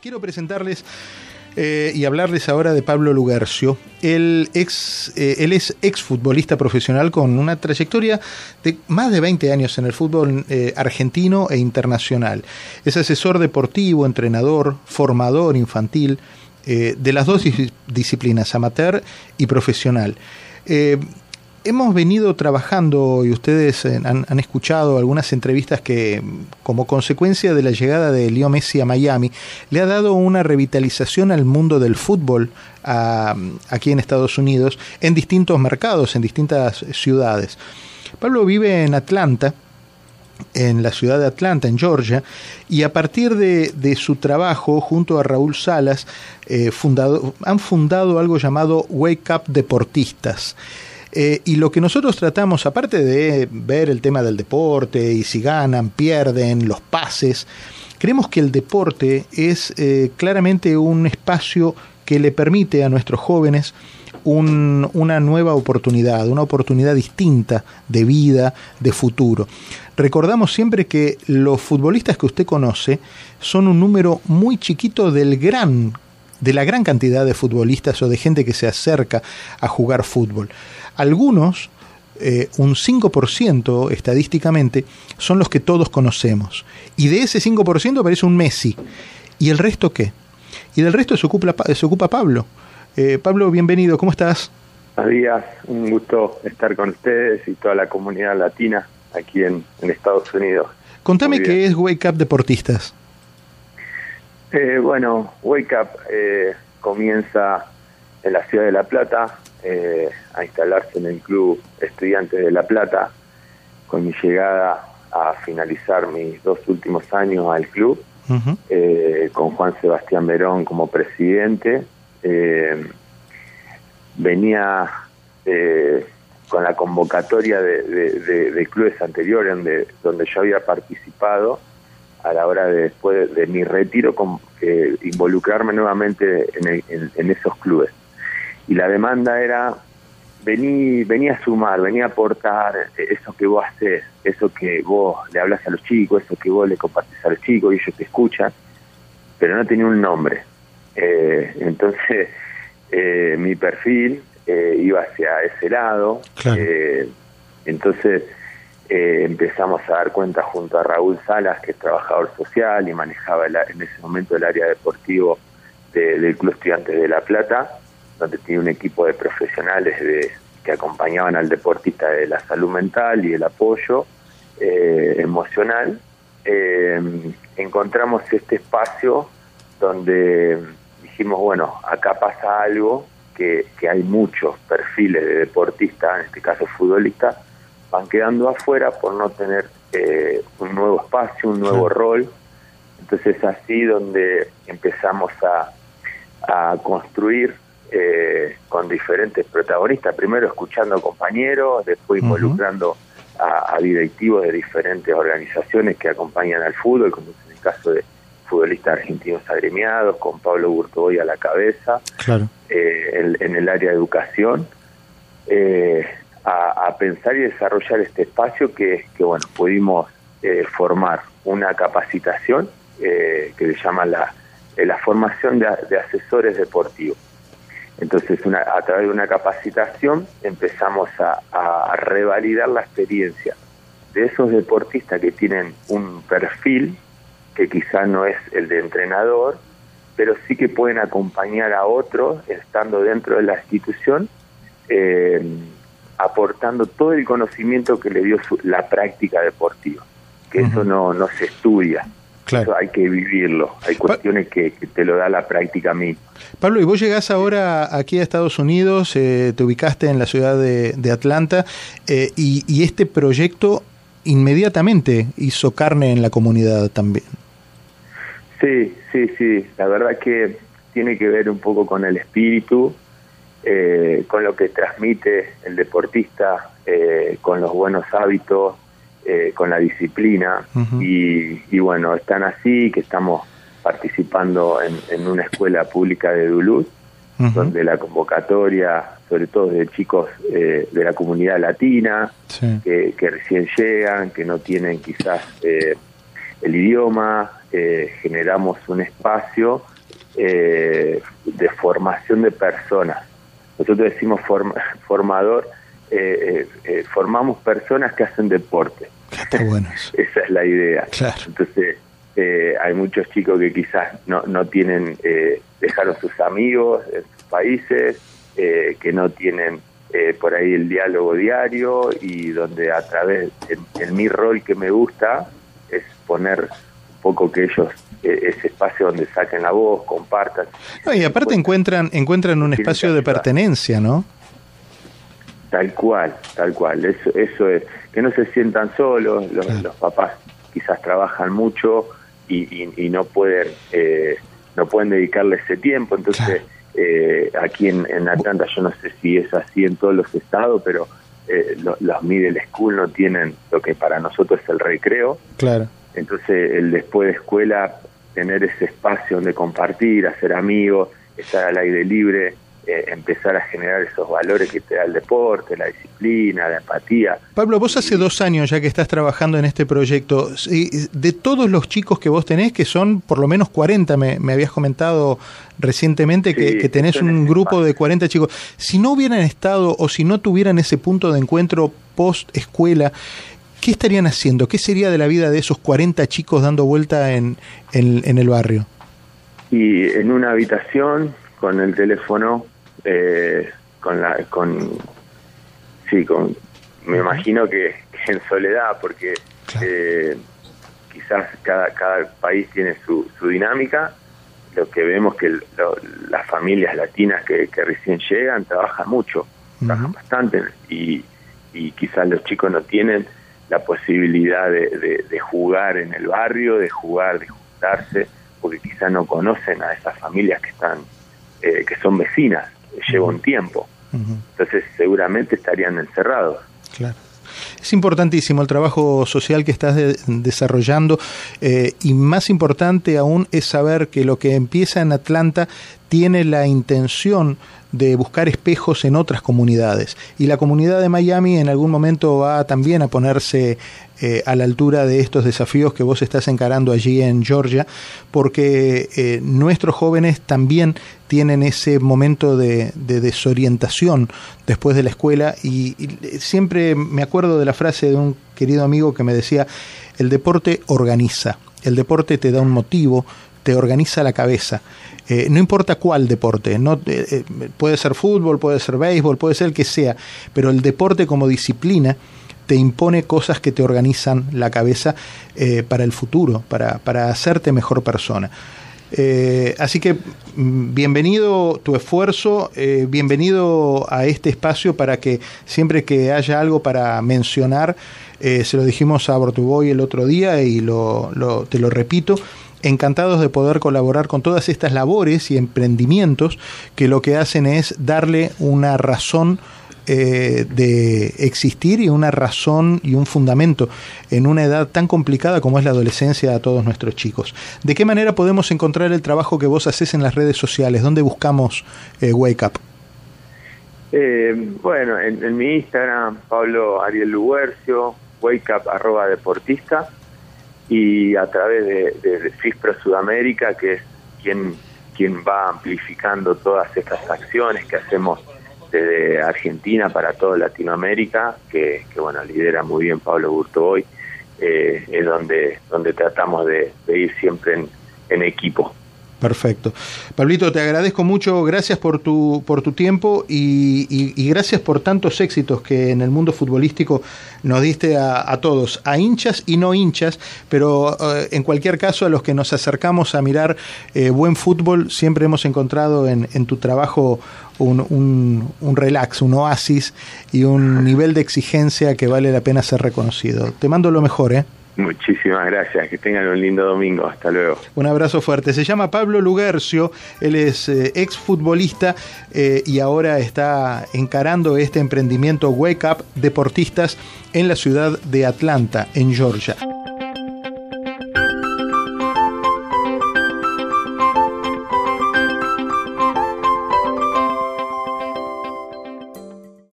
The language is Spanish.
Quiero presentarles eh, y hablarles ahora de Pablo Lugercio. Él, ex, eh, él es exfutbolista profesional con una trayectoria de más de 20 años en el fútbol eh, argentino e internacional. Es asesor deportivo, entrenador, formador infantil de las dos disciplinas, amateur y profesional hemos venido trabajando y ustedes han, escuchado algunas entrevistas que como consecuencia de la llegada de Leo Messi a Miami le ha dado una revitalización al mundo del fútbol aquí en Estados Unidos en distintos mercados, en distintas ciudades. Pablo vive en Atlanta, en la ciudad de Atlanta, en Georgia, y a partir de, su trabajo junto a Raúl Salas, eh, han fundado algo llamado Wake Up Deportistas. Eh, y lo que nosotros tratamos, aparte de ver el tema del deporte y si ganan, pierden, los pases, creemos que el deporte es eh, claramente un espacio que le permite a nuestros jóvenes una nueva oportunidad, una oportunidad distinta de vida, de futuro. Recordamos siempre que los futbolistas que usted conoce son un número muy chiquito del gran de la gran cantidad de futbolistas o de gente que se acerca a jugar fútbol. Algunos, eh, un 5% estadísticamente, son los que todos conocemos. Y de ese 5% aparece un Messi. ¿Y el resto qué? Y del resto se ocupa, se ocupa Pablo. Eh, Pablo, bienvenido, ¿cómo estás? Buenos días, un gusto estar con ustedes y toda la comunidad latina aquí en, Estados Unidos. Contame qué es Wake Up Deportistas. Eh, bueno, Wake Up eh, comienza en la ciudad de La Plata eh, a instalarse en el club Estudiantes de La Plata con mi llegada a finalizar mis dos últimos años al club con Juan Sebastián Verón como presidente. venía con la convocatoria de, clubes anteriores donde, donde yo había participado a la hora de después de, mi retiro con, involucrarme nuevamente en, esos clubes. Y la demanda era vení, vení a sumar, vení a aportar eso que vos haces, eso que vos le hablas a los chicos, eso que vos le compartís a los chicos y ellos te escuchan, pero no tenía un nombre. Eh, entonces, eh, mi perfil eh, iba hacia ese lado. entonces, eh, empezamos a dar cuenta junto a Raúl Salas, que es trabajador social y manejaba en ese momento el área deportivo del Club Estudiantes de La Plata, donde tiene un equipo de profesionales de, que acompañaban al deportista de la salud mental y el apoyo eh, emocional. Eh, encontramos este espacio donde dijimos, bueno, acá pasa algo, que, que hay muchos perfiles de deportistas, en este caso futbolistas, van quedando afuera por no tener eh, un nuevo espacio, un nuevo rol. Entonces es así donde empezamos a, construir eh, con diferentes protagonistas, primero escuchando compañeros, después involucrando a, directivos de diferentes organizaciones que acompañan al fútbol, como es el caso de futbolistas argentinos agremiados, con Pablo Burtoy a la cabeza, eh, en, el área de educación. Eh, a, pensar y desarrollar este espacio que, que bueno, pudimos eh, formar una capacitación eh, que se llama la, eh, la formación de, asesores deportivos. Entonces, una, a través de una capacitación empezamos a, a, revalidar la experiencia de esos deportistas que tienen un perfil que quizá no es el de entrenador, pero sí que pueden acompañar a otros estando dentro de la institución eh, aportando todo el conocimiento que le dio la práctica deportiva, que eso no, no se estudia. Eso hay que vivirlo, hay cuestiones que, te lo da la práctica misma. Pablo, y vos llegás ahora aquí a Estados Unidos, eh, te ubicaste en la ciudad de, Atlanta, eh, y, y este proyecto inmediatamente hizo carne en la comunidad también. Sí, sí, sí, la verdad que tiene que ver un poco con el espíritu, eh, con lo que transmite el deportista, eh, con los buenos hábitos, eh, con la disciplina. y, bueno, están así que estamos participando en, una escuela pública de Duluth, donde la convocatoria, sobre todo de chicos de la comunidad latina, que, recién llegan, que no tienen quizás el idioma, generamos un espacio de formación de personas. Nosotros decimos formador, formamos personas que hacen deporte. Esa es la idea. Entonces, hay muchos chicos que quizás no, no tienen, dejaron sus amigos en sus países, que no tienen eh, por ahí el diálogo diario y donde a través, en, mi rol que me gusta, es poner un poco que ellos eh, ese espacio donde saquen la voz, compartan. y aparte encuentran encuentran un espacio de pertenencia, ¿no? Tal cual, tal cual. Eso, eso es, que no se sientan solos, los, papás quizás trabajan mucho y, y, no pueden eh, no pueden dedicarle ese tiempo, entonces eh, aquí en, en, Atlanta, yo no sé si es así en todos los estados, pero eh, los middle school no tienen lo que para nosotros es el recreo. Claro. Entonces, el después de escuela, tener ese espacio donde compartir, hacer amigos, estar al aire libre, eh, empezar a generar esos valores que te da el deporte, la disciplina, la empatía. Pablo, vos hace dos años ya que estás trabajando en este proyecto, de todos los chicos que vos tenés, que son por lo menos 40, me, habías comentado recientemente que, tenés un grupo de 40 chicos, si no hubieran estado o si no tuvieran ese punto de encuentro post escuela, ¿qué estarían haciendo? ¿Qué sería de la vida de esos 40 chicos dando vuelta en, en el barrio? Y en una habitación con el teléfono, eh, con la, con, sí, con, me imagino que, en soledad, porque eh, quizás cada, cada país tiene su, su dinámica. Lo que vemos que las familias latinas que, recién llegan trabajan mucho, trabajan bastante y, y quizás los chicos no tienen la posibilidad de, de, jugar en el barrio, de jugar, de juntarse, porque quizás no conocen a esas familias que están eh, que son vecinas, lleva un tiempo. Entonces seguramente estarían encerrados. Claro. Es importantísimo el trabajo social que estás desarrollando eh, y más importante aún es saber que lo que empieza en Atlanta tiene la intención de buscar espejos en otras comunidades. Y la comunidad de Miami en algún momento va también a ponerse eh, a la altura de estos desafíos que vos estás encarando allí en Georgia, porque eh, nuestros jóvenes también tienen ese momento de, desorientación después de la escuela y, siempre me acuerdo de la frase de un querido amigo que me decía, el deporte organiza, el deporte te da un motivo, te organiza la cabeza. Eh, no importa cuál deporte, no, eh, eh, puede ser fútbol, puede ser béisbol, puede ser el que sea, pero el deporte como disciplina te impone cosas que te organizan la cabeza para el futuro, para, para, hacerte mejor persona. así que mm, bienvenido tu esfuerzo, bienvenido a este espacio para que siempre que haya algo para mencionar, se lo dijimos a Bortuboy el otro día y lo, te lo repito, encantados de poder colaborar con todas estas labores y emprendimientos que lo que hacen es darle una razón eh, de existir y una razón y un fundamento en una edad tan complicada como es la adolescencia a todos nuestros chicos. ¿De qué manera podemos encontrar el trabajo que vos haces en las redes sociales? ¿Dónde buscamos eh, Wake Up? Eh, bueno, en, mi Instagram, Pablo Ariel Luguercio, Wake Up arroba deportista y a través de, de, FISPRO Sudamérica, que es quien, quien va amplificando todas estas acciones que hacemos desde Argentina para toda Latinoamérica, que, bueno, lidera muy bien Pablo Burto hoy, eh, es donde, donde tratamos de, ir siempre en equipo. Perfecto. Pablito, te agradezco mucho, gracias por tu, por tu tiempo y, gracias por tantos éxitos que en el mundo futbolístico nos diste a, todos, a hinchas y no hinchas, pero eh, en cualquier caso a los que nos acercamos a mirar eh, buen fútbol, siempre hemos encontrado en, tu trabajo un, un, un, relax, un oasis y un nivel de exigencia que vale la pena ser reconocido. Te mando lo mejor, ¿eh? Muchísimas gracias, que tengan un lindo domingo, hasta luego. Un abrazo fuerte. Se llama Pablo Lugercio, él es eh, ex futbolista eh, y ahora está encarando este emprendimiento Wake Up Deportistas en la ciudad de Atlanta, en Georgia.